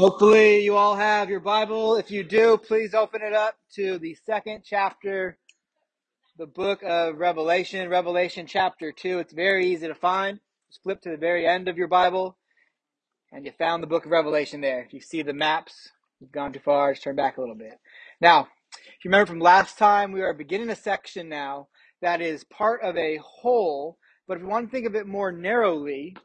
Hopefully, you all have your Bible. If you do, please open it up to the second chapter, the book of Revelation, Revelation chapter 2. It's very easy to find. Just flip to the very end of your Bible, and you found the book of Revelation there. If you see the maps, you've gone too far, just turn back a little bit. Now, if you remember from last time, we are beginning a section now that is part of a whole, but if you want to think of it more narrowly,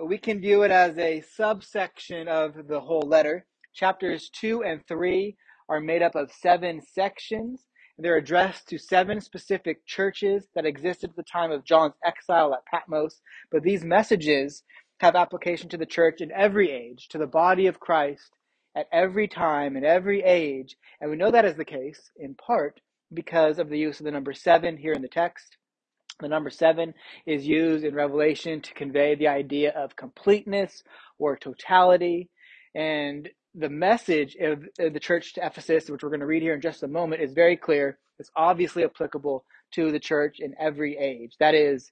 we can view it as a subsection of the whole letter. Chapters 2 and 3 are made up of seven sections. They're addressed to seven specific churches that existed at the time of John's exile at Patmos. But these messages have application to the church in every age, to the body of Christ at every time, in every age. And we know that is the case in part because of the use of the number seven here in the text. The number seven is used in Revelation to convey the idea of completeness or totality. And the message of the church to Ephesus, which we're going to read here in just a moment, is very clear. It's obviously applicable to the church in every age. That is,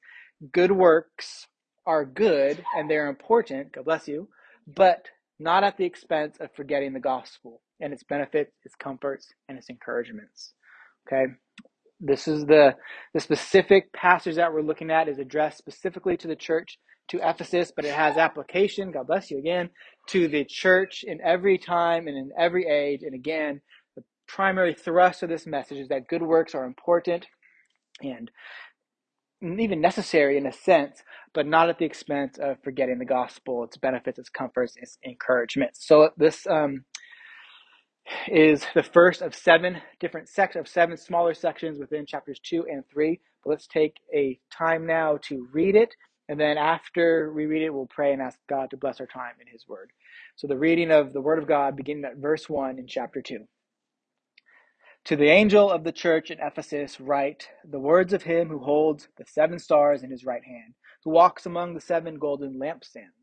good works are good and they're important, God bless you, but not at the expense of forgetting the gospel and its benefits, its comforts, and its encouragements. Okay? This is the, the specific passage that we're looking at is addressed specifically to the church to Ephesus, but it has application, God bless you again, to the church in every time and in every age. And again, the primary thrust of this message is that good works are important and even necessary in a sense, but not at the expense of forgetting the gospel, its benefits, its comforts, its encouragement. So this um, is the first of seven different sections of seven smaller sections within chapters two and three. But let's take a time now to read it, and then after we read it, we'll pray and ask God to bless our time in His Word. So the reading of the Word of God, beginning at verse one in chapter two. To the angel of the church in Ephesus, write the words of him who holds the seven stars in his right hand, who walks among the seven golden lampstands.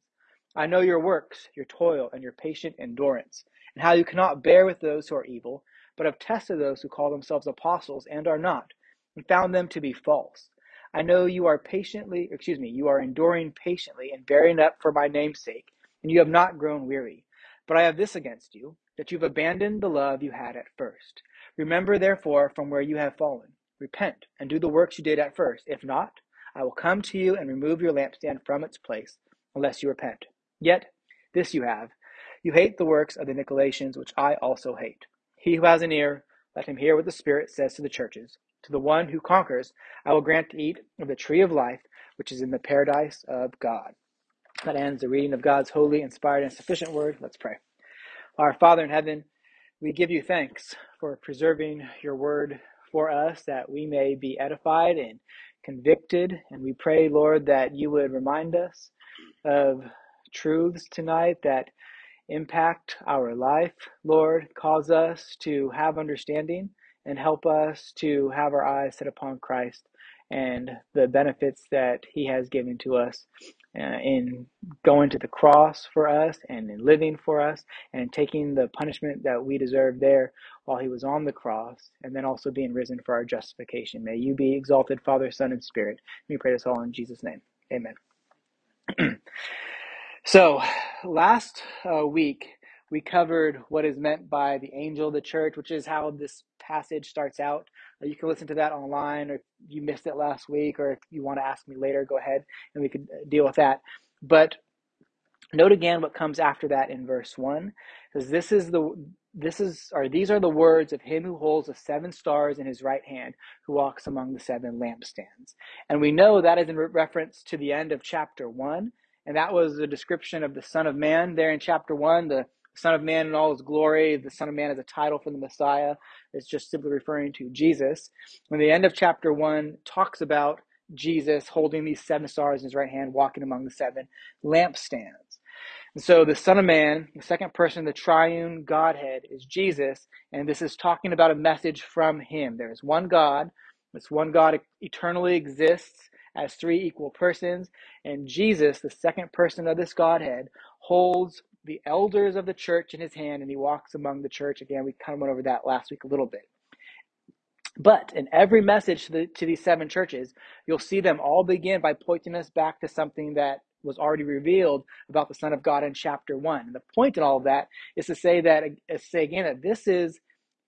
I know your works, your toil, and your patient endurance and how you cannot bear with those who are evil, but have tested those who call themselves apostles and are not, and found them to be false. I know you are patiently, excuse me, you are enduring patiently and bearing up for my name's sake, and you have not grown weary. But I have this against you, that you've abandoned the love you had at first. Remember, therefore, from where you have fallen. Repent, and do the works you did at first. If not, I will come to you and remove your lampstand from its place, unless you repent. Yet, this you have you hate the works of the Nicolaitans, which I also hate. He who has an ear, let him hear what the Spirit says to the churches. To the one who conquers, I will grant to eat of the tree of life, which is in the paradise of God. That ends the reading of God's holy, inspired, and sufficient word. Let's pray. Our Father in heaven, we give you thanks for preserving your word for us that we may be edified and convicted. And we pray, Lord, that you would remind us of truths tonight that impact our life, Lord. Cause us to have understanding and help us to have our eyes set upon Christ and the benefits that He has given to us uh, in going to the cross for us and in living for us and taking the punishment that we deserve there while He was on the cross and then also being risen for our justification. May you be exalted, Father, Son, and Spirit. We pray this all in Jesus' name. Amen. So, last uh, week we covered what is meant by the angel of the church, which is how this passage starts out. Uh, you can listen to that online, or if you missed it last week, or if you want to ask me later, go ahead and we could uh, deal with that. But note again what comes after that in verse one, because this is the this is or these are the words of him who holds the seven stars in his right hand, who walks among the seven lampstands. And we know that is in reference to the end of chapter one and that was the description of the Son of Man there in chapter 1, the Son of Man in all his glory. The Son of Man is a title for the Messiah. It's just simply referring to Jesus. When the end of chapter 1 talks about Jesus holding these seven stars in his right hand, walking among the seven lampstands. And so the Son of Man, the second person, the triune Godhead, is Jesus, and this is talking about a message from him. There is one God. This one God eternally exists as three equal persons. And Jesus, the second person of this Godhead, holds the elders of the church in his hand and he walks among the church. Again, we kind of went over that last week a little bit. But in every message to, the, to these seven churches, you'll see them all begin by pointing us back to something that was already revealed about the Son of God in chapter 1. And the point in all of that is to say that, is say again, that this is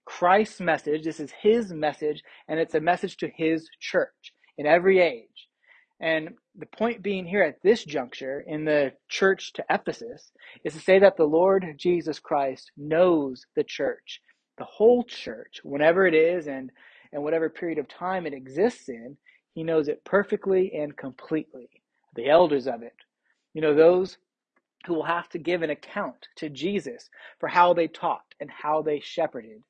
Christ's message, this is his message, and it's a message to his church in every age. And the point being here at this juncture in the church to Ephesus is to say that the Lord Jesus Christ knows the church, the whole church, whenever it is and, and whatever period of time it exists in, he knows it perfectly and completely. The elders of it, you know, those who will have to give an account to Jesus for how they taught and how they shepherded.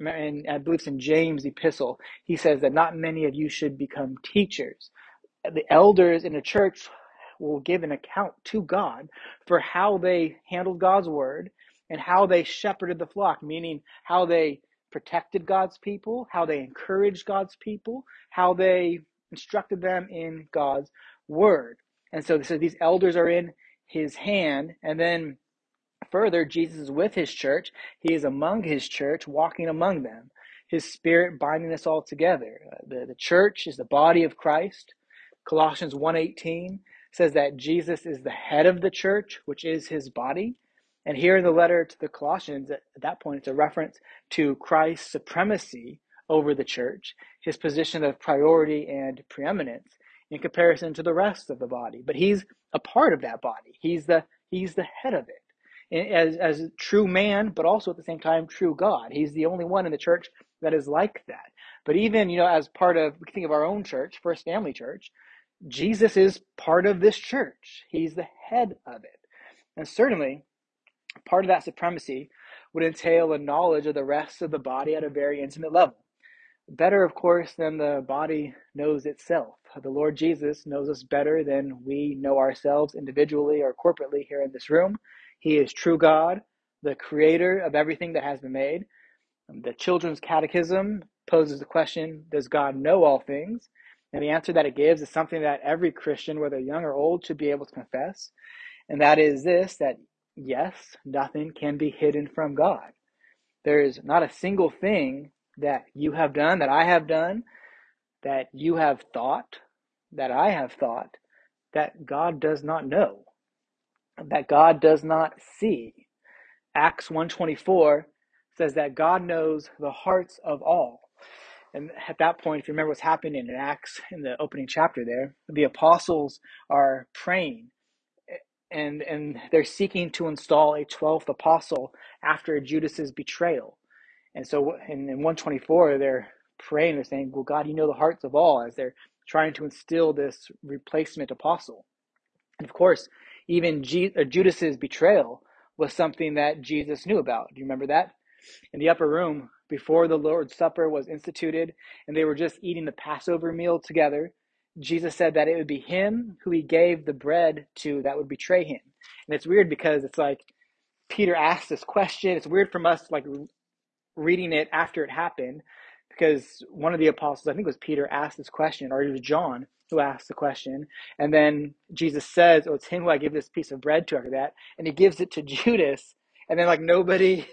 And I believe it's in James' epistle, he says that not many of you should become teachers, the elders in the church will give an account to God for how they handled God's word and how they shepherded the flock, meaning how they protected God's people, how they encouraged God's people, how they instructed them in God's word. And so, so these elders are in his hand, and then further, Jesus is with his church. He is among his church, walking among them. His spirit binding us all together. Uh, the, the church is the body of Christ. Colossians 1:18 says that Jesus is the head of the church, which is his body. And here in the letter to the Colossians, at that point, it's a reference to Christ's supremacy over the church, his position of priority and preeminence in comparison to the rest of the body. But he's a part of that body. He's the he's the head of it. As as true man, but also at the same time true God. He's the only one in the church that is like that. But even, you know, as part of we think of our own church, First Family Church, Jesus is part of this church. He's the head of it. And certainly, part of that supremacy would entail a knowledge of the rest of the body at a very intimate level. Better, of course, than the body knows itself. The Lord Jesus knows us better than we know ourselves individually or corporately here in this room. He is true God, the creator of everything that has been made. The Children's Catechism poses the question Does God know all things? And the answer that it gives is something that every Christian, whether young or old, should be able to confess. And that is this that yes, nothing can be hidden from God. There is not a single thing that you have done, that I have done, that you have thought, that I have thought, that God does not know, that God does not see. Acts 124 says that God knows the hearts of all. And at that point, if you remember what's happening in Acts in the opening chapter there, the apostles are praying and and they're seeking to install a 12th apostle after Judas's betrayal. And so in, in 124, they're praying, they're saying, Well, God, you know the hearts of all as they're trying to instill this replacement apostle. And of course, even Judas's betrayal was something that Jesus knew about. Do you remember that? In the upper room, before the Lord's Supper was instituted and they were just eating the Passover meal together, Jesus said that it would be him who he gave the bread to that would betray him. And it's weird because it's like Peter asked this question. It's weird from us like reading it after it happened because one of the apostles, I think it was Peter, asked this question, or it was John who asked the question. And then Jesus says, Oh, it's him who I give this piece of bread to after that. And he gives it to Judas. And then like nobody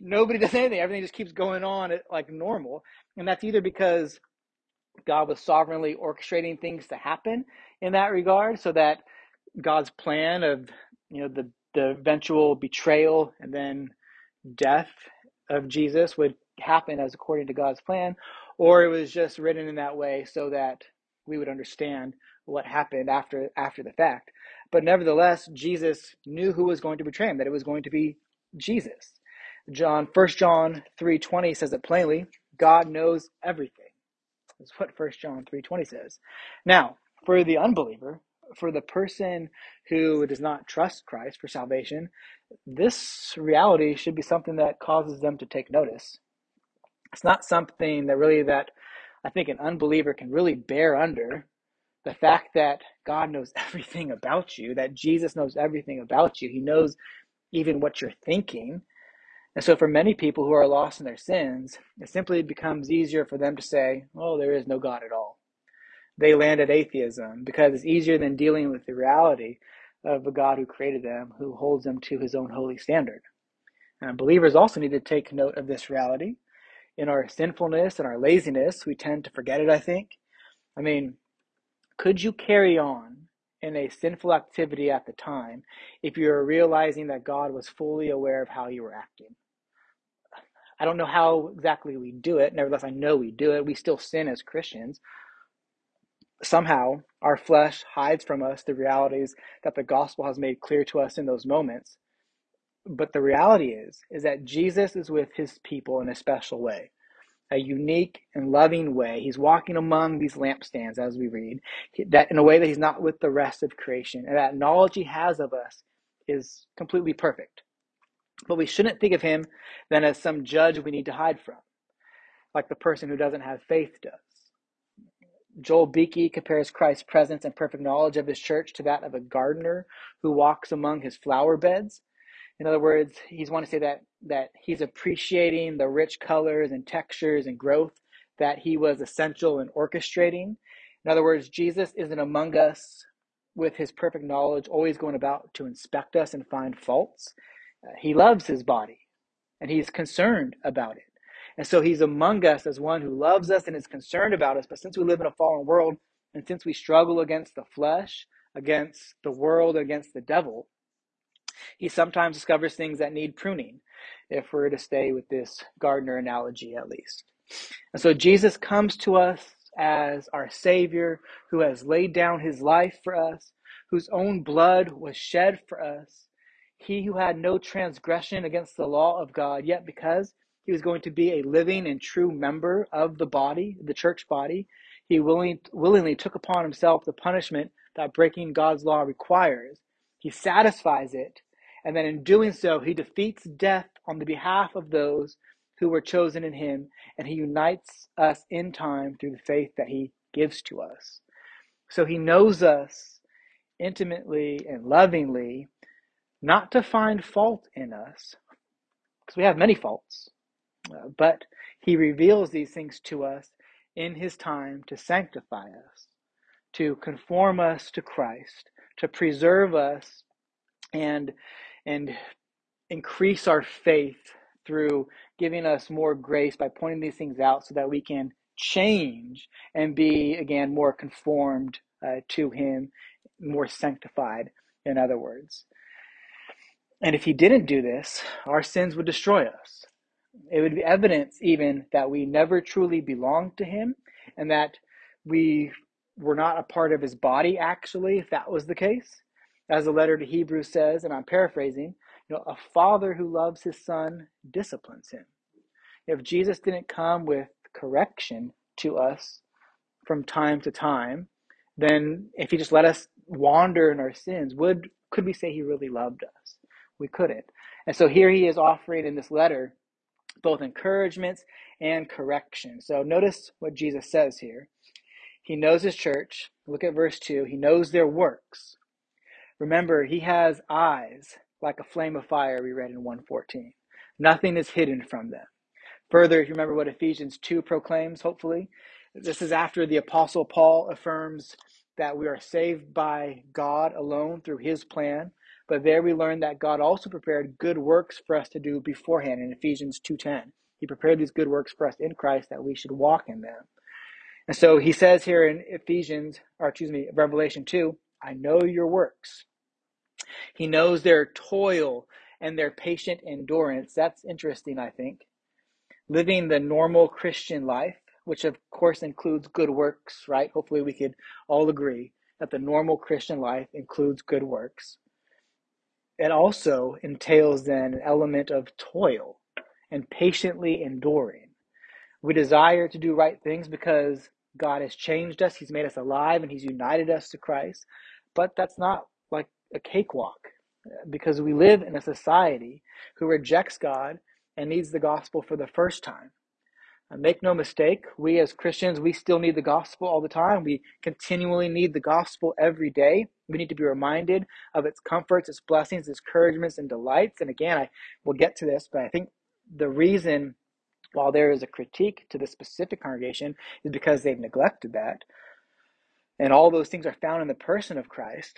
nobody does anything. Everything just keeps going on like normal. And that's either because God was sovereignly orchestrating things to happen in that regard, so that God's plan of you know the the eventual betrayal and then death of Jesus would happen as according to God's plan, or it was just written in that way so that we would understand what happened after after the fact. But nevertheless, Jesus knew who was going to betray him, that it was going to be Jesus. John, 1 John 3.20 says it plainly, God knows everything. That's what 1 John 3.20 says. Now, for the unbeliever, for the person who does not trust Christ for salvation, this reality should be something that causes them to take notice. It's not something that really that I think an unbeliever can really bear under. The fact that God knows everything about you, that Jesus knows everything about you, He knows even what you're thinking. And so, for many people who are lost in their sins, it simply becomes easier for them to say, Oh, there is no God at all. They land at atheism because it's easier than dealing with the reality of the God who created them, who holds them to his own holy standard. And believers also need to take note of this reality. In our sinfulness and our laziness, we tend to forget it, I think. I mean, could you carry on in a sinful activity at the time if you're realizing that God was fully aware of how you were acting. I don't know how exactly we do it. Nevertheless, I know we do it. We still sin as Christians. Somehow, our flesh hides from us the realities that the gospel has made clear to us in those moments. But the reality is, is that Jesus is with his people in a special way a unique and loving way. He's walking among these lampstands as we read, that in a way that he's not with the rest of creation. And that knowledge he has of us is completely perfect. But we shouldn't think of him then as some judge we need to hide from, like the person who doesn't have faith does. Joel Beeke compares Christ's presence and perfect knowledge of his church to that of a gardener who walks among his flower beds in other words, he's want to say that that he's appreciating the rich colors and textures and growth that he was essential in orchestrating. In other words, Jesus isn't among us with his perfect knowledge, always going about to inspect us and find faults. Uh, he loves his body and he's concerned about it. And so he's among us as one who loves us and is concerned about us. But since we live in a fallen world and since we struggle against the flesh, against the world, against the devil, he sometimes discovers things that need pruning, if we're to stay with this gardener analogy at least. And so Jesus comes to us as our Savior who has laid down his life for us, whose own blood was shed for us. He who had no transgression against the law of God, yet because he was going to be a living and true member of the body, the church body, he willing, willingly took upon himself the punishment that breaking God's law requires. He satisfies it and then in doing so, he defeats death on the behalf of those who were chosen in him, and he unites us in time through the faith that he gives to us. So he knows us intimately and lovingly, not to find fault in us, because we have many faults, uh, but he reveals these things to us in his time to sanctify us, to conform us to Christ, to preserve us and and increase our faith through giving us more grace by pointing these things out so that we can change and be again more conformed uh, to him more sanctified in other words. And if he didn't do this our sins would destroy us. It would be evidence even that we never truly belonged to him and that we were not a part of his body actually if that was the case as the letter to Hebrews says, and I'm paraphrasing, you know, a father who loves his son disciplines him. If Jesus didn't come with correction to us from time to time, then if he just let us wander in our sins, would could we say he really loved us? We couldn't. And so here he is offering in this letter both encouragements and correction. So notice what Jesus says here. He knows his church. Look at verse 2. He knows their works. Remember, he has eyes like a flame of fire, we read in 114. Nothing is hidden from them. Further, if you remember what Ephesians 2 proclaims, hopefully, this is after the Apostle Paul affirms that we are saved by God alone through his plan. But there we learn that God also prepared good works for us to do beforehand in Ephesians 2.10. He prepared these good works for us in Christ that we should walk in them. And so he says here in Ephesians, or excuse me, Revelation 2, I know your works. He knows their toil and their patient endurance. That's interesting, I think. Living the normal Christian life, which of course includes good works, right? Hopefully, we could all agree that the normal Christian life includes good works. It also entails then an element of toil and patiently enduring. We desire to do right things because God has changed us, He's made us alive, and He's united us to Christ. But that's not like a cakewalk because we live in a society who rejects God and needs the gospel for the first time. And make no mistake, we as Christians, we still need the gospel all the time. We continually need the gospel every day. We need to be reminded of its comforts, its blessings, its encouragements, and delights. And again, I will get to this, but I think the reason while there is a critique to the specific congregation is because they've neglected that. And all those things are found in the person of Christ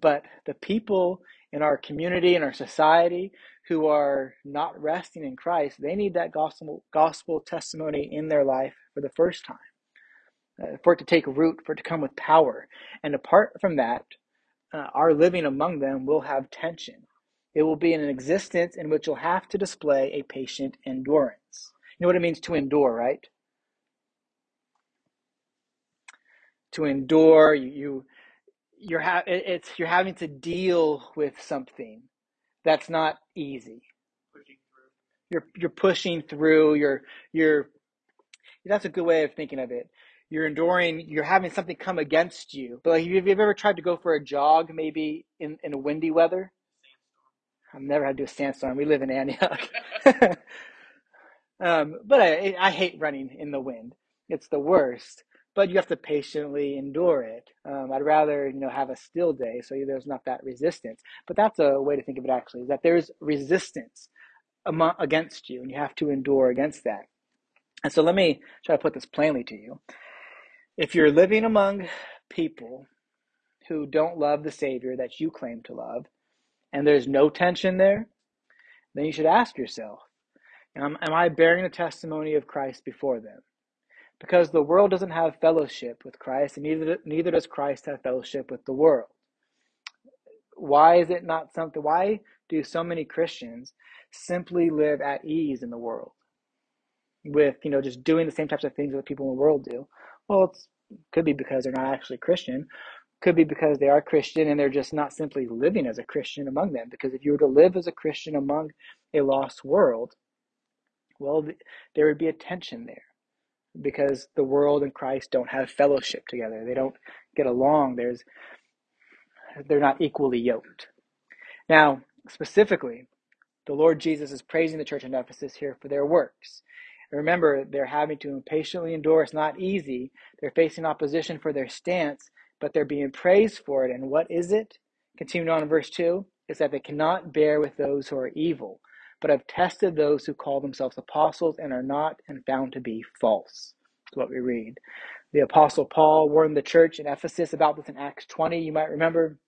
but the people in our community and our society who are not resting in Christ, they need that gospel gospel testimony in their life for the first time. uh, for it to take root, for it to come with power. And apart from that, uh, our living among them will have tension. It will be in an existence in which you'll have to display a patient endurance. You know what it means to endure, right? To endure, you, you you're ha- it's you're having to deal with something that's not easy. You're you're pushing through. You're you're that's a good way of thinking of it. You're enduring. You're having something come against you. But like, have you've ever tried to go for a jog, maybe in in a windy weather? I've never had to do a sandstorm. We live in Antioch. um, but I, I hate running in the wind. It's the worst. But you have to patiently endure it. Um, I'd rather you know have a still day, so there's not that resistance. But that's a way to think of it. Actually, is that there's resistance among, against you, and you have to endure against that. And so let me try to put this plainly to you. If you're living among people who don't love the Savior that you claim to love, and there's no tension there, then you should ask yourself, am, am I bearing the testimony of Christ before them? Because the world doesn't have fellowship with Christ, and neither, neither does Christ have fellowship with the world. Why is it not something? Why do so many Christians simply live at ease in the world? with you know just doing the same types of things that people in the world do well it could be because they're not actually christian could be because they are christian and they're just not simply living as a christian among them. Because if you were to live as a christian among a lost world well there would be a tension there. Because the world and christ don't have fellowship together. They don't get along. There's they're not equally yoked. Now specifically the lord jesus is praising the church in ephesus here for their works. Remember, they're having to impatiently endure. It's not easy. They're facing opposition for their stance, but they're being praised for it. And what is it? Continuing on in verse 2 is that they cannot bear with those who are evil, but have tested those who call themselves apostles and are not, and found to be false. That's what we read. The apostle Paul warned the church in Ephesus about this in Acts 20. You might remember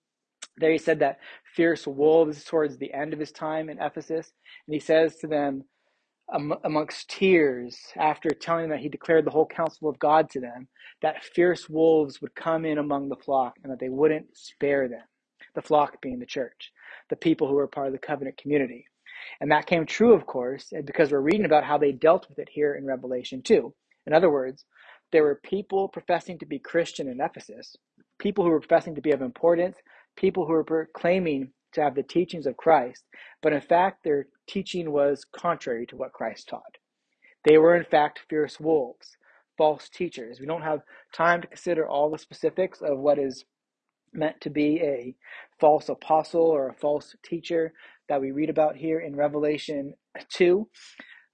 there he said that fierce wolves towards the end of his time in Ephesus. And he says to them, amongst tears after telling them that he declared the whole counsel of God to them, that fierce wolves would come in among the flock and that they wouldn't spare them. The flock being the church, the people who were part of the covenant community. And that came true, of course, because we're reading about how they dealt with it here in Revelation 2. In other words, there were people professing to be Christian in Ephesus, people who were professing to be of importance, people who were proclaiming to have the teachings of Christ, but in fact, their teaching was contrary to what Christ taught. They were, in fact, fierce wolves, false teachers. We don't have time to consider all the specifics of what is meant to be a false apostle or a false teacher that we read about here in Revelation 2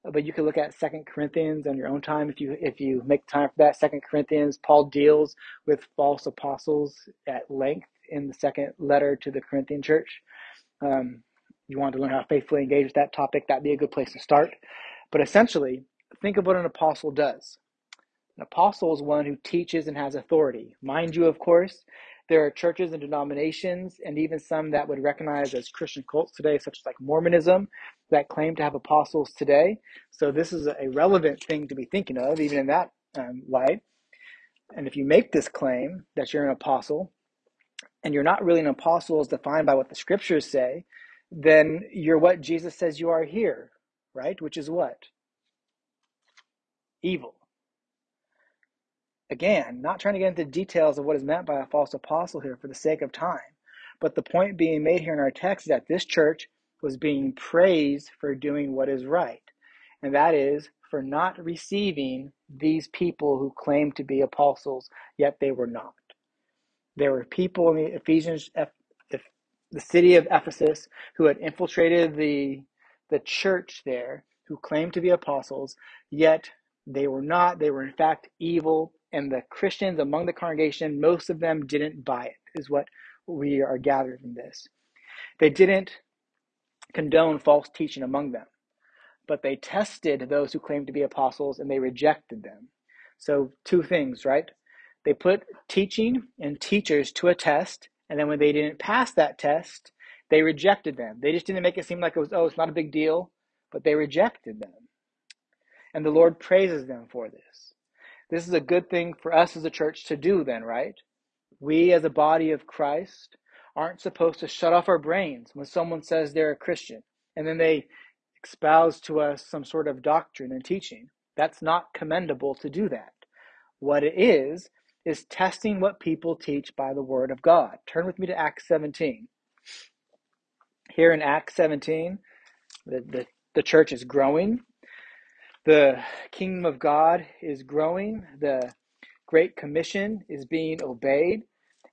but you can look at second corinthians on your own time if you if you make time for that second corinthians paul deals with false apostles at length in the second letter to the corinthian church um, you want to learn how to faithfully engage with that topic, that'd be a good place to start. But essentially, think of what an apostle does. An apostle is one who teaches and has authority. Mind you, of course, there are churches and denominations, and even some that would recognize as Christian cults today, such as like Mormonism, that claim to have apostles today. So this is a relevant thing to be thinking of, even in that um, light. And if you make this claim that you're an apostle, and you're not really an apostle as defined by what the scriptures say, then you're what Jesus says you are here, right? Which is what? Evil. Again, not trying to get into details of what is meant by a false apostle here for the sake of time. But the point being made here in our text is that this church was being praised for doing what is right. And that is for not receiving these people who claim to be apostles, yet they were not. There were people in the Ephesians, the city of Ephesus, who had infiltrated the the church there, who claimed to be apostles, yet they were not. They were in fact evil, and the Christians among the congregation, most of them didn't buy it. Is what we are gathered from this. They didn't condone false teaching among them, but they tested those who claimed to be apostles and they rejected them. So, two things, right? They put teaching and teachers to a test, and then when they didn't pass that test, they rejected them. They just didn't make it seem like it was, oh, it's not a big deal, but they rejected them. And the Lord praises them for this. This is a good thing for us as a church to do, then, right? We, as a body of Christ, aren't supposed to shut off our brains when someone says they're a Christian and then they espouse to us some sort of doctrine and teaching. That's not commendable to do that. What it is, is testing what people teach by the word of God. Turn with me to Acts 17. Here in Acts 17, the, the, the church is growing. The kingdom of God is growing. The Great Commission is being obeyed.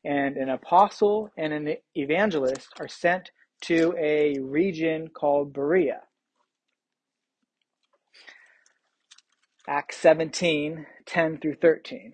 And an apostle and an evangelist are sent to a region called Berea. Acts 17, 10 through 13.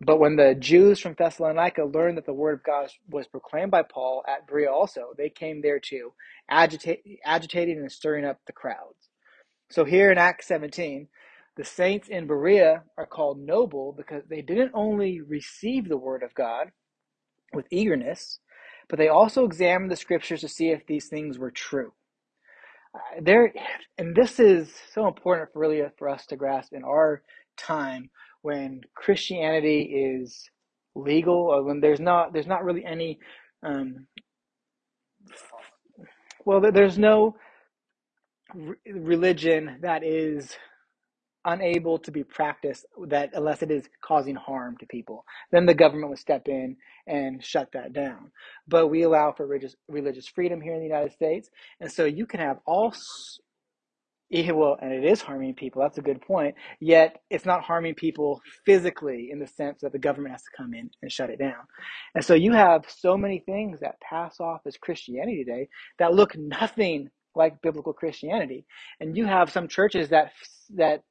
But when the Jews from Thessalonica learned that the word of God was proclaimed by Paul at Berea also, they came there too, agita- agitating and stirring up the crowds. So here in Acts 17, the saints in Berea are called noble because they didn't only receive the word of God with eagerness, but they also examined the scriptures to see if these things were true. Uh, there, and this is so important for really for us to grasp in our time when Christianity is legal or when there's not there's not really any um, well there's no religion that is unable to be practiced that unless it is causing harm to people then the government would step in and shut that down. But we allow for religious religious freedom here in the United States and so you can have all well, and it is harming people. That's a good point. Yet it's not harming people physically in the sense that the government has to come in and shut it down. And so you have so many things that pass off as Christianity today that look nothing like biblical Christianity. And you have some churches that that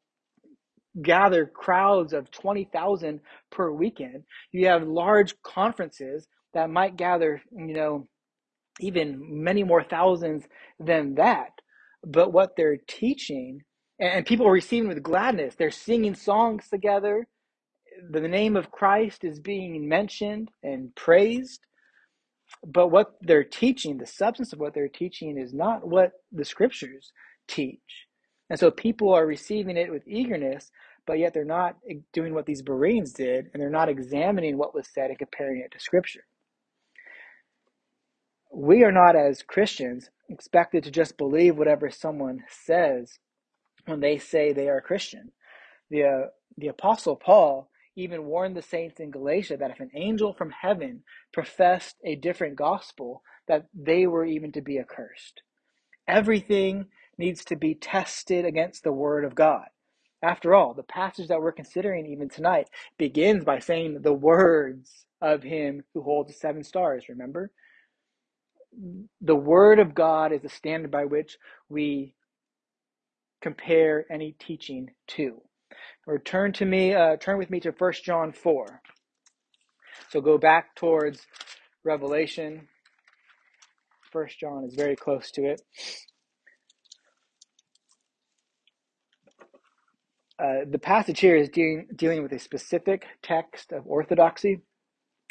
gather crowds of 20,000 per weekend. You have large conferences that might gather, you know, even many more thousands than that but what they're teaching and people are receiving with gladness. They're singing songs together. The name of christ is being mentioned and praised. But what they're teaching the substance of what they're teaching is not what the scriptures teach. And so people are receiving it with eagerness but yet they're not doing what these bereans did and they're not examining what was said and comparing it to scripture we are not as christians expected to just believe whatever someone says when they say they are Christian. The, uh, the Apostle Paul even warned the saints in Galatia that if an angel from heaven professed a different gospel, that they were even to be accursed. Everything needs to be tested against the word of God. After all, the passage that we're considering even tonight begins by saying the words of him who holds the seven stars, remember? The word of God is the standard by which we compare any teaching to. Or turn to me, uh, turn with me to 1 John 4. So go back towards Revelation. 1 John is very close to it. Uh, the passage here is dealing, dealing with a specific text of orthodoxy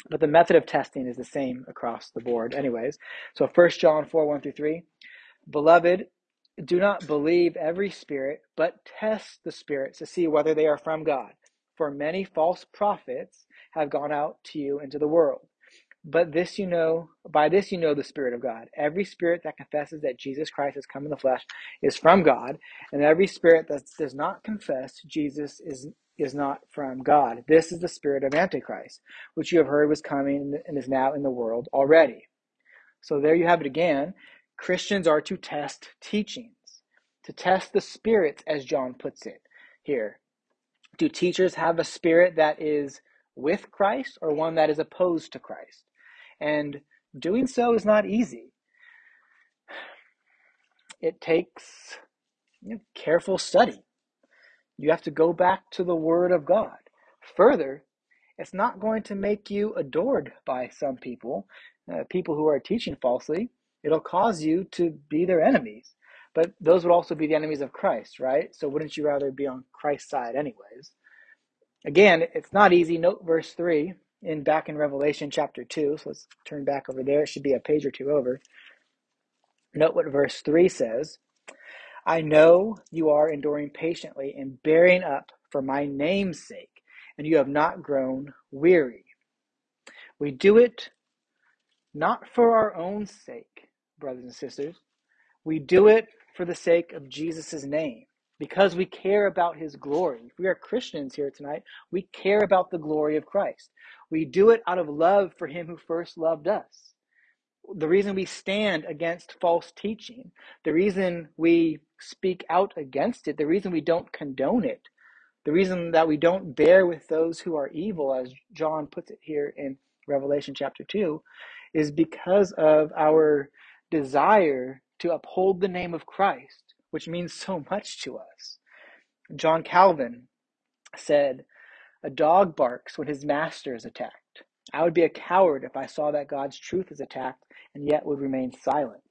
but the method of testing is the same across the board, anyways. So 1 John 4 1 through 3. Beloved, do not believe every spirit, but test the spirits to see whether they are from God. For many false prophets have gone out to you into the world. But this you know, by this you know the Spirit of God. Every spirit that confesses that Jesus Christ has come in the flesh is from God, and every spirit that does not confess Jesus is is not from God. This is the spirit of Antichrist, which you have heard was coming and is now in the world already. So there you have it again. Christians are to test teachings, to test the spirits, as John puts it here. Do teachers have a spirit that is with Christ or one that is opposed to Christ? And doing so is not easy. It takes you know, careful study. You have to go back to the Word of God. Further, It's not going to make you adored by some people, uh, people who are teaching falsely. It'll cause you to be their enemies. But those would also be the enemies of Christ, right? So wouldn't you rather be on Christ's side, anyways? Again, it's not easy. Note verse 3 in back in Revelation chapter 2. So let's turn back over there. It should be a page or two over. Note what verse 3 says. I know you are enduring patiently and bearing up for my name's sake, and you have not grown weary. We do it not for our own sake, brothers and sisters. We do it for the sake of Jesus' name, because we care about his glory. If we are Christians here tonight, we care about the glory of Christ. We do it out of love for him who first loved us the reason we stand against false teaching, the reason we speak out against it, the reason we don't condone it, the reason that we don't bear with those who are evil, as John puts it here in Revelation chapter 2, is because of our desire to uphold the name of Christ, which means so much to us. John Calvin said, A dog barks when his master is attacked. I would be a coward if I saw that God's truth is attacked and yet would remain silent.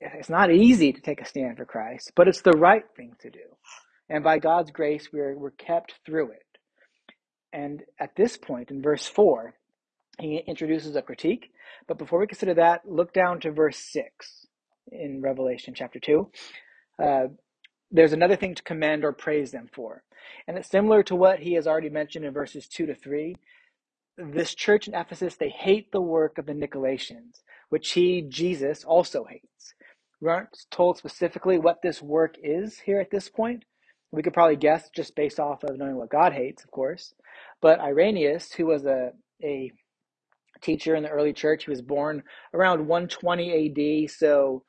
It's not easy to take a stand for Christ, but it's the right thing to do. And by God's grace, we're, we're kept through it. And at this point, in verse 4, he introduces a critique. But before we consider that, look down to verse 6 in Revelation chapter 2. Uh, there's another thing to commend or praise them for. And it's similar to what he has already mentioned in verses 2 to 3 this church in Ephesus, they hate the work of the Nicolaitans, which he, Jesus, also hates. We aren't told specifically what this work is here at this point. We could probably guess just based off of knowing what God hates, of course. But Irenaeus, who was a, a teacher in the early church, he was born around 120 AD, so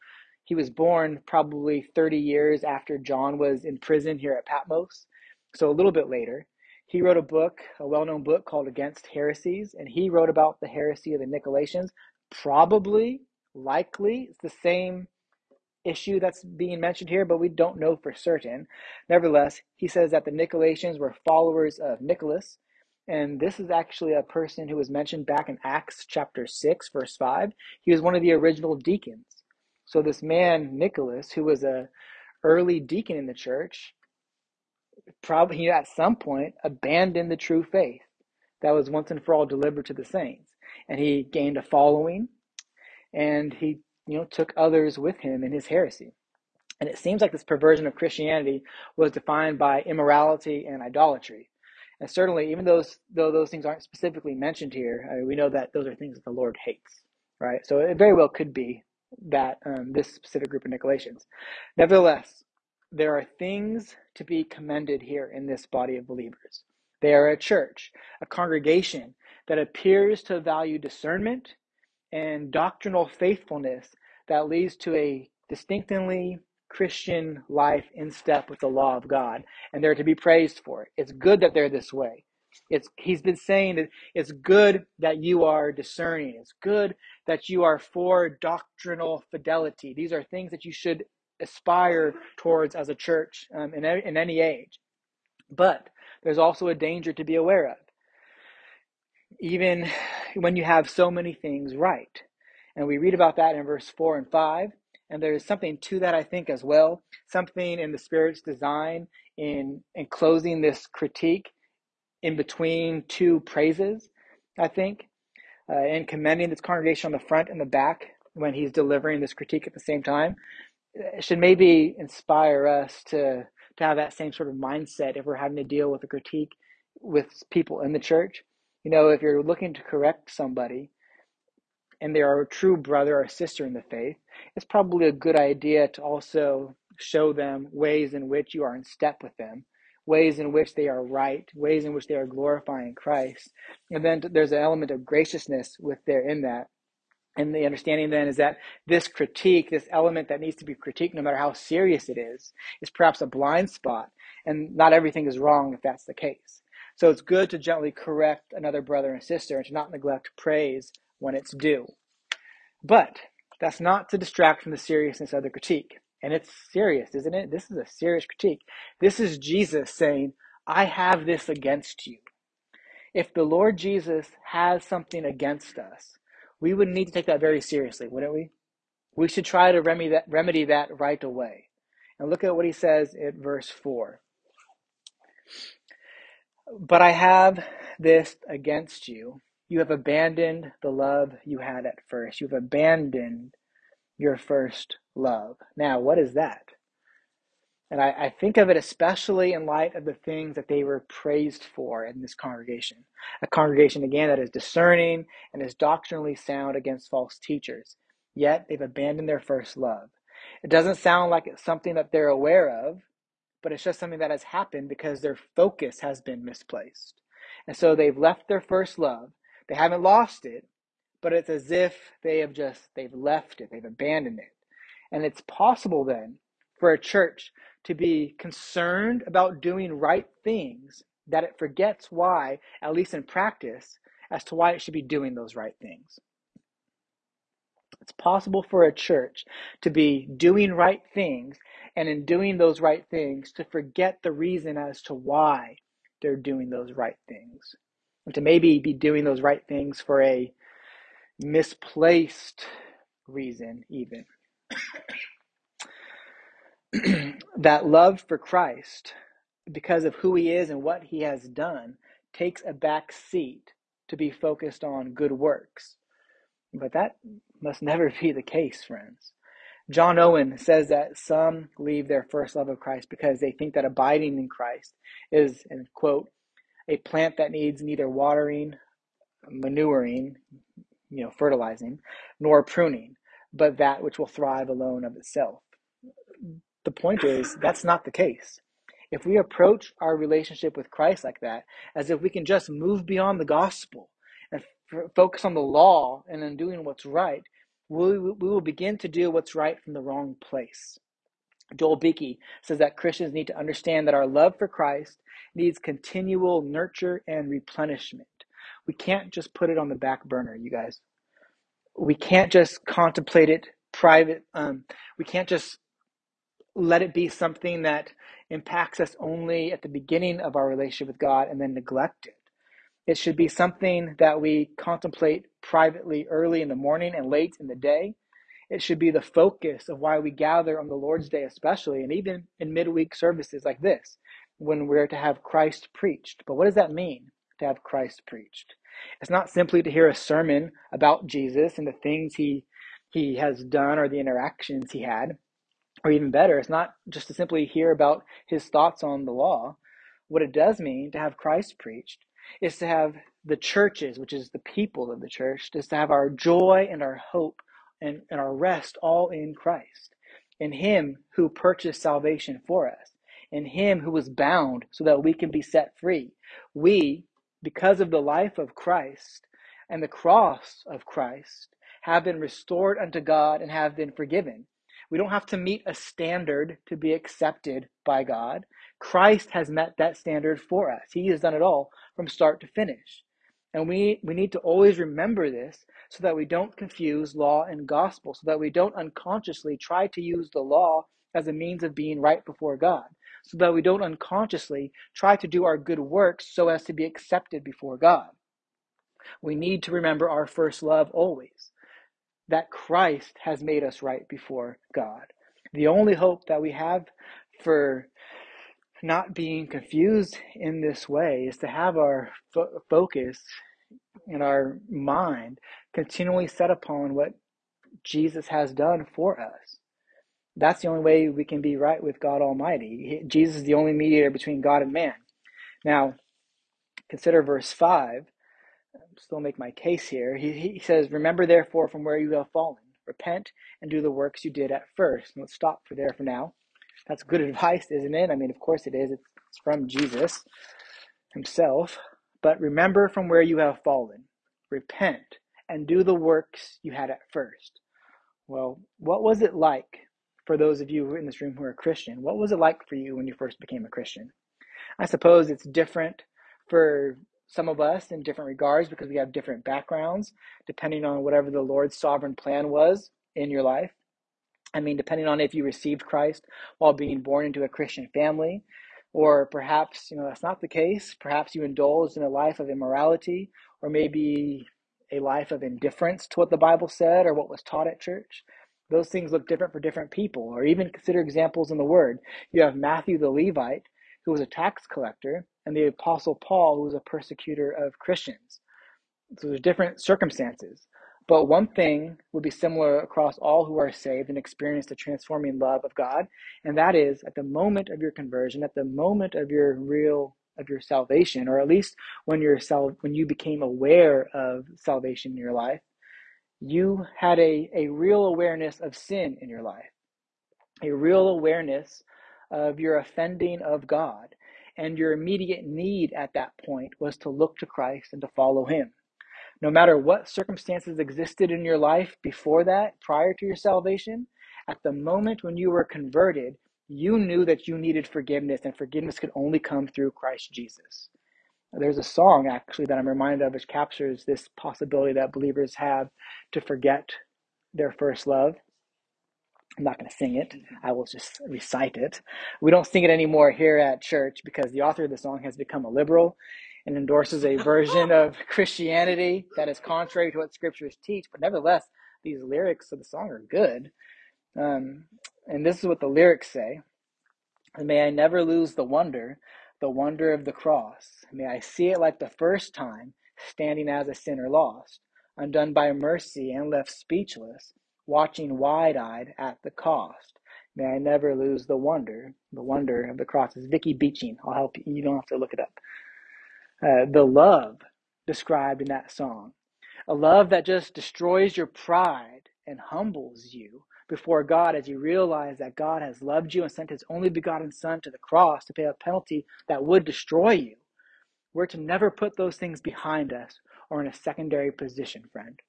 he was born probably 30 years after John was in prison here at Patmos, so a little bit later. He wrote a book, a well known book called Against Heresies, and he wrote about the heresy of the Nicolaitans. Probably, likely, it's the same issue that's being mentioned here, but we don't know for certain. Nevertheless, he says that the Nicolaitans were followers of Nicholas, and this is actually a person who was mentioned back in Acts chapter 6, verse 5. He was one of the original deacons. So this man, Nicholas, who was a early deacon in the church, probably at some point abandoned the true faith that was once and for all delivered to the saints. And he gained a following and he, you know, took others with him in his heresy. And it seems like this perversion of Christianity was defined by immorality and idolatry. And certainly, even those though those things aren't specifically mentioned here, I mean, we know that those are things that the Lord hates, right? So it very well could be that um, this specific group of Nicolaitans. Nevertheless, there are things to be commended here in this body of believers. They are a church, a congregation that appears to value discernment and doctrinal faithfulness that leads to a distinctly Christian life in step with the law of God. And they're to be praised for it. It's good that they're this way. It's, he's been saying that it's good that you are discerning. It's good that you are for doctrinal fidelity. These are things that you should aspire towards as a church um, in, in any age. But there's also a danger to be aware of, even when you have so many things right. And we read about that in verse 4 and 5. And there's something to that, I think, as well. Something in the Spirit's design in, in closing this critique in between two praises, I think, uh, and commending this congregation on the front and the back when he's delivering this critique at the same time it should maybe inspire us to to have that same sort of mindset if we're having to deal with a critique with people in the church. You know, if you're looking to correct somebody and they are a true brother or sister in the faith, it's probably a good idea to also show them ways in which you are in step with them, ways in which they are right, ways in which they are glorifying Christ. And then there's an element of graciousness with there in that and the understanding then is that this critique, this element that needs to be critiqued, no matter how serious it is, is perhaps a blind spot. And not everything is wrong if that's the case. So it's good to gently correct another brother and sister and to not neglect praise when it's due. But that's not to distract from the seriousness of the critique. And it's serious, isn't it? This is a serious critique. This is Jesus saying, I have this against you. If the Lord Jesus has something against us, we would need to take that very seriously, wouldn't we? We should try to remedy that, remedy that right away. And look at what he says at verse 4. But I have this against you. You have abandoned the love you had at first. You've abandoned your first love. Now, what is that? And I, I, think of it especially in light of the things that they were praised for in this congregation. A congregation, again, that is discerning and is doctrinally sound against false teachers. Yet they've abandoned their first love. It doesn't sound like it's something that they're aware of, but it's just something that has happened because their focus has been misplaced. And so they've left their first love. They haven't lost it, but it's as if they have just, they've left it, they've abandoned it. And it's possible then for a church to be concerned about doing right things that it forgets why, at least in practice, as to why it should be doing those right things. It's possible for a church to be doing right things and in doing those right things to forget the reason as to why they're doing those right things. And to maybe be doing those right things for a misplaced reason, even. that love for Christ, because of who he is and what he has done, takes a back seat to be focused on good works. But that must never be the case, friends. John Owen says that some leave their first love of Christ because they think that abiding in Christ is, and quote, a plant that needs neither watering, manuring, you know, fertilizing, nor pruning, but that which will thrive alone of itself the point is that's not the case. If we approach our relationship with Christ like that, as if we can just move beyond the gospel and f- focus on the law and on doing what's right, we, we will begin to do what's right from the wrong place. Joel Beeke says that Christians need to understand that our love for Christ needs continual nurture and replenishment. We can't just put it on the back burner, you guys. We can't just contemplate it private. Um, we can't just let it be something that impacts us only at the beginning of our relationship with God and then neglect it. It should be something that we contemplate privately early in the morning and late in the day. It should be the focus of why we gather on the Lord's Day, especially, and even in midweek services like this, when we're to have Christ preached. But what does that mean to have Christ preached? It's not simply to hear a sermon about Jesus and the things he he has done or the interactions he had. Or even better, it's not just to simply hear about his thoughts on the law. What it does mean to have Christ preached is to have the churches, which is the people of the church, is to have our joy and our hope and, and our rest all in Christ, in Him who purchased salvation for us, in Him who was bound so that we can be set free. We, because of the life of Christ and the cross of Christ, have been restored unto God and have been forgiven. We don't have to meet a standard to be accepted by God. Christ has met that standard for us. He has done it all from start to finish. And we, we need to always remember this so that we don't confuse law and gospel, so that we don't unconsciously try to use the law as a means of being right before God, so that we don't unconsciously try to do our good works so as to be accepted before God. We need to remember our first love always that Christ has made us right before God. The only hope that we have for not being confused in this way is to have our fo- focus and our mind continually set upon what Jesus has done for us. That's the only way we can be right with God Almighty. Jesus is the only mediator between God and man. Now, consider verse 5 still make my case here. He, he says, Remember therefore from where you have fallen. Repent and do the works you did at first. And let's stop for there for now. That's good advice, isn't it? I mean, of course it is. It's from Jesus himself. But remember from where you have fallen. Repent and do the works you had at first. Well, what was it like for those of you in this room who are Christian? What was it like for you when you first became a Christian? I suppose it's different for some of us in different regards because we have different backgrounds, depending on whatever the Lord's sovereign plan was in your life. I mean, depending on if you received Christ while being born into a Christian family, Or perhaps, you know, that's not the case. Perhaps you indulged in a life of immorality or maybe a life of indifference to what the Bible said or what was taught at church. Those things look different for different people. Or even consider examples in the Word. You have Matthew the Levite, who was a tax collector, and the Apostle Paul, who was a persecutor of Christians. So there's different circumstances. But one thing would be similar across all who are saved and experience the transforming love of God, and that is at the moment of your conversion, at the moment of your real of your salvation, or at least when you're sal- when you became aware of salvation in your life, you had a, a real awareness of sin in your life, a real awareness of your offending of God. And your immediate need at that point was to look to Christ and to follow Him. No matter what circumstances existed in your life before that, prior to your salvation, at the moment when you were converted, you knew that you needed forgiveness, and forgiveness could only come through Christ Jesus. There's a song actually that I'm reminded of which captures this possibility that believers have to forget their first love. I'm not going to sing it. I will just recite it. We don't sing it anymore here at church because the author of the song has become a liberal and endorses a version of Christianity that is contrary to what scriptures teach. But nevertheless, these lyrics of the song are good. Um, and this is what the lyrics say May I never lose the wonder, the wonder of the cross. May I see it like the first time, standing as a sinner lost, undone by mercy and left speechless, watching wide eyed at the cost. May I never lose the wonder, the wonder of the cross. It's Vicky Beeching. I'll help you. You don't have to look it up. Uh, the love described in that song, a love that just destroys your pride and humbles you before God as you realize that God has loved you and sent his only begotten Son to the cross to pay a penalty that would destroy you. We're to never put those things behind us or in a secondary position, friend.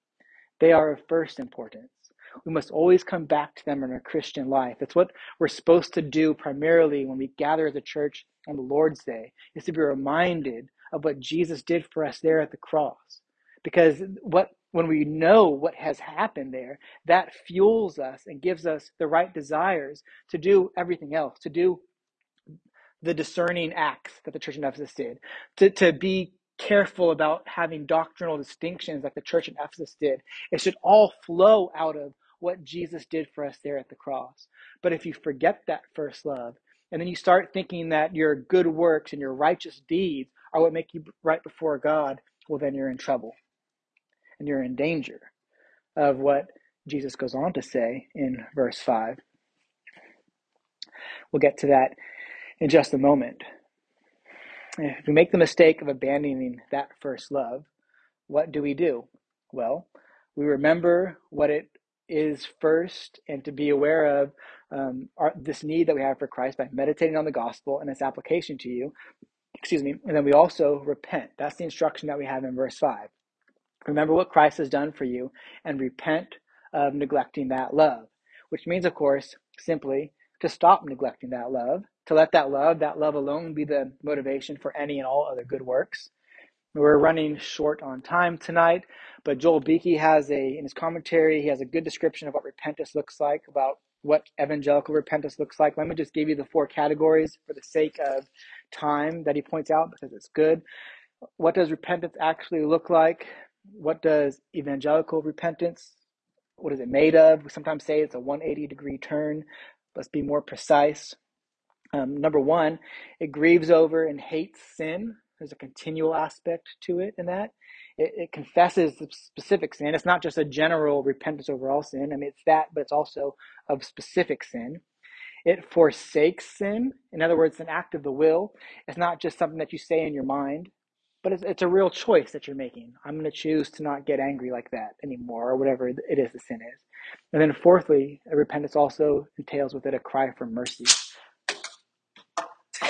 They are of first importance. We must always come back to them in our Christian life. It's what we're supposed to do primarily when we gather as a church on the Lord's Day, is to be reminded of what Jesus did for us there at the cross. Because what when we know what has happened there, that fuels us and gives us the right desires to do everything else, to do the discerning acts that the church in Ephesus did, to, to be careful about having doctrinal distinctions like the church in Ephesus did. It should all flow out of what Jesus did for us there at the cross. But if you forget that first love, and then you start thinking that your good works and your righteous deeds are what make you right before God, well, then you're in trouble and you're in danger of what Jesus goes on to say in verse 5. We'll get to that in just a moment. If we make the mistake of abandoning that first love, what do we do? Well, we remember what it is first and to be aware of um, our, this need that we have for Christ by meditating on the gospel and its application to you. Excuse me. And then we also repent. That's the instruction that we have in verse 5. Remember what Christ has done for you and repent of neglecting that love, which means, of course, simply to stop neglecting that love, to let that love, that love alone, be the motivation for any and all other good works. We're running short on time tonight, but Joel Beeke has a, in his commentary, he has a good description of what repentance looks like, about what evangelical repentance looks like. Let me just give you the four categories for the sake of time that he points out because it's good. What does repentance actually look like? What does evangelical repentance what is it made of? We sometimes say it's a 180 degree turn. Let's be more precise. Um, number one it grieves over and hates sin. There's a continual aspect to it in that. It, it confesses the specific sin. It's not just a general repentance over all sin. I mean it's that but it's also of specific sin. It forsakes sin. In other words an act of the will. It's not just something that you say in your mind but it's, it's a real choice that you're making. I'm going to choose to not get angry like that anymore, or whatever it is the sin is. And then, fourthly, repentance also entails with it a cry for mercy.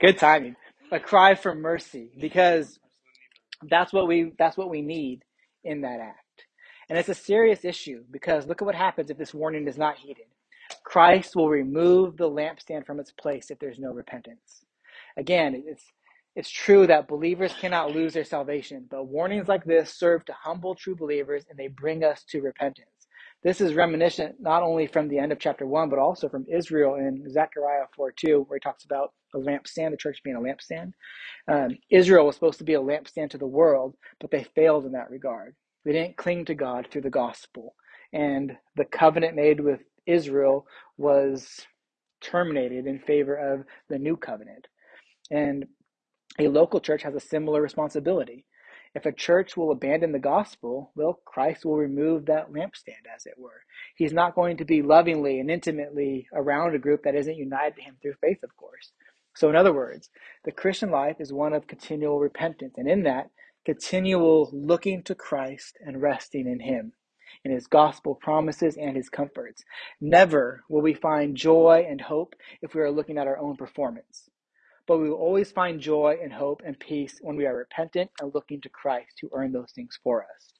Good timing. A cry for mercy, because that's what we that's what we need in that act. And it's a serious issue because look at what happens if this warning is not heeded. Christ will remove the lampstand from its place if there's no repentance. Again, it's it's true that believers cannot lose their salvation, but warnings like this serve to humble true believers and they bring us to repentance. This is reminiscent not only from the end of chapter 1, but also from Israel in Zechariah 4 2, where he talks about a lampstand, the church being a lampstand. Um, Israel was supposed to be a lampstand to the world, but they failed in that regard. They didn't cling to God through the gospel. And the covenant made with Israel was terminated in favor of the new covenant. And a local church has a similar responsibility. If a church will abandon the gospel, well, Christ will remove that lampstand, as it were. He's not going to be lovingly and intimately around a group that isn't united to him through faith, of course. So, in other words, the Christian life is one of continual repentance, and in that, continual looking to Christ and resting in him, in his gospel promises and his comforts. Never will we find joy and hope if we are looking at our own performance but we will always find joy and hope and peace when we are repentant and looking to Christ to earn those things for us.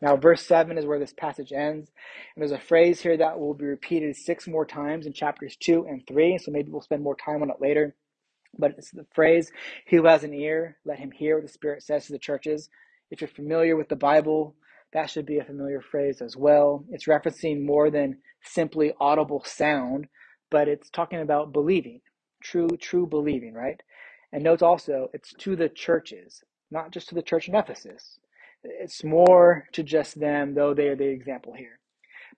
Now, verse 7 is where this passage ends. And there's a phrase here that will be repeated six more times in chapters 2 and 3. So maybe we'll spend more time on it later. But it's the phrase, He who has an ear, let him hear what the Spirit says to the churches. If you're familiar with the Bible, that should be a familiar phrase as well. It's referencing more than simply audible sound, but it's talking about believing true true believing, right? And note also it's to the churches, not just to the church in Ephesus. It's more to just them, though they are the example here.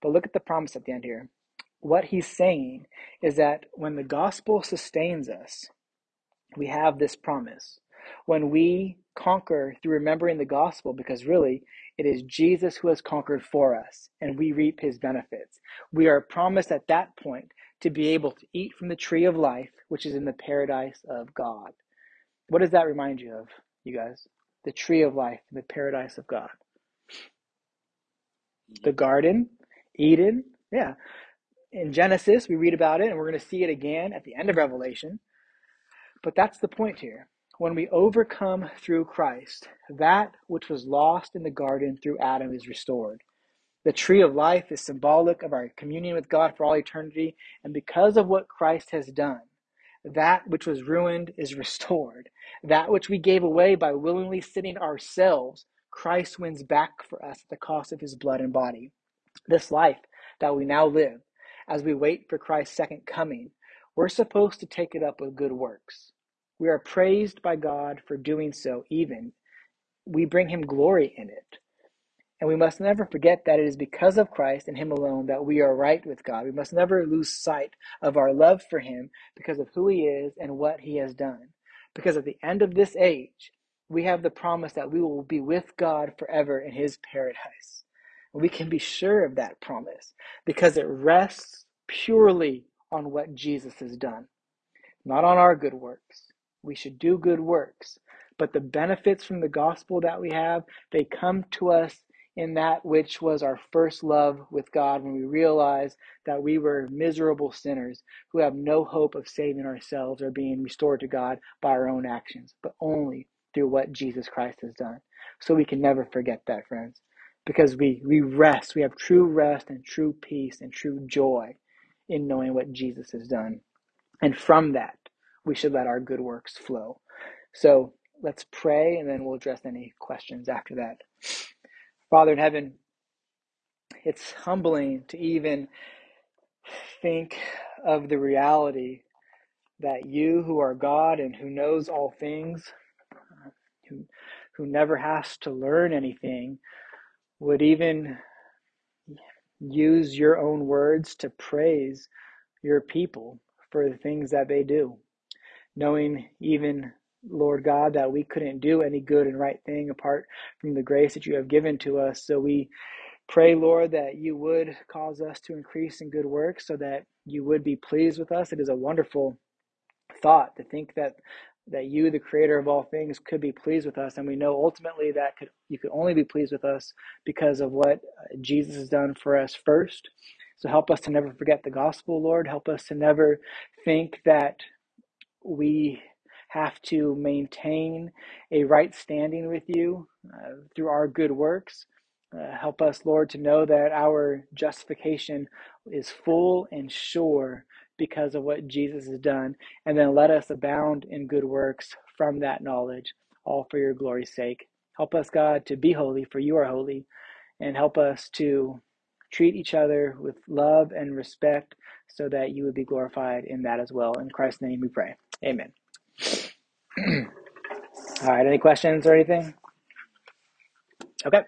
But look at the promise at the end here. What he's saying is that when the gospel sustains us, we have this promise. When we conquer through remembering the gospel, because really it is Jesus who has conquered for us, and we reap his benefits. We are promised at that point to be able to eat from the tree of life, which is in the paradise of God. What does that remind you of, you guys? The tree of life, in the paradise of God. The garden, Eden. Yeah. In Genesis, we read about it, and we're going to see it again at the end of Revelation. But that's the point here. When we overcome through Christ, that which was lost in the garden through Adam is restored. The tree of life is symbolic of our communion with God for all eternity. And because of what Christ has done, that which was ruined is restored. That which we gave away by willingly sinning ourselves, Christ wins back for us at the cost of his blood and body. This life that we now live, as we wait for Christ's second coming, we're supposed to take it up with good works. We are praised by God for doing so, even. We bring him glory in it. And we must never forget that it is because of Christ and Him alone that we are right with God. We must never lose sight of our love for Him because of who He is and what He has done. Because at the end of this age, we have the promise that we will be with God forever in His paradise. We can be sure of that promise because it rests purely on what Jesus has done, not on our good works. We should do good works, but the benefits from the gospel that we have, they come to us in that which was our first love with God when we realized that we were miserable sinners who have no hope of saving ourselves or being restored to God by our own actions, but only through what Jesus Christ has done. So we can never forget that, friends, because we, we rest, we have true rest and true peace and true joy in knowing what Jesus has done. And from that, we should let our good works flow. So let's pray and then we'll address any questions after that. Father in heaven, it's humbling to even think of the reality that you, who are God and who knows all things, who, who never has to learn anything, would even use your own words to praise your people for the things that they do. Knowing even Lord God, that we couldn't do any good and right thing apart from the grace that you have given to us. So we pray, Lord, that you would cause us to increase in good works so that you would be pleased with us. It is a wonderful thought to think that that you, the creator of all things, could be pleased with us. And we know ultimately that could, you could only be pleased with us because of what uh, Jesus has done for us first. So help us to never forget the gospel, Lord. Help us to never think that we have to maintain a right standing with you uh, through our good works. Uh, help us, Lord, to know that our justification is full and sure because of what Jesus has done. And then let us abound in good works from that knowledge, all for your glory's sake. Help us, God, to be holy, for you are holy, and help us to treat each other with love and respect so that you would be glorified in that as well. In Christ's name we pray. Amen. All right, any questions or anything? Okay.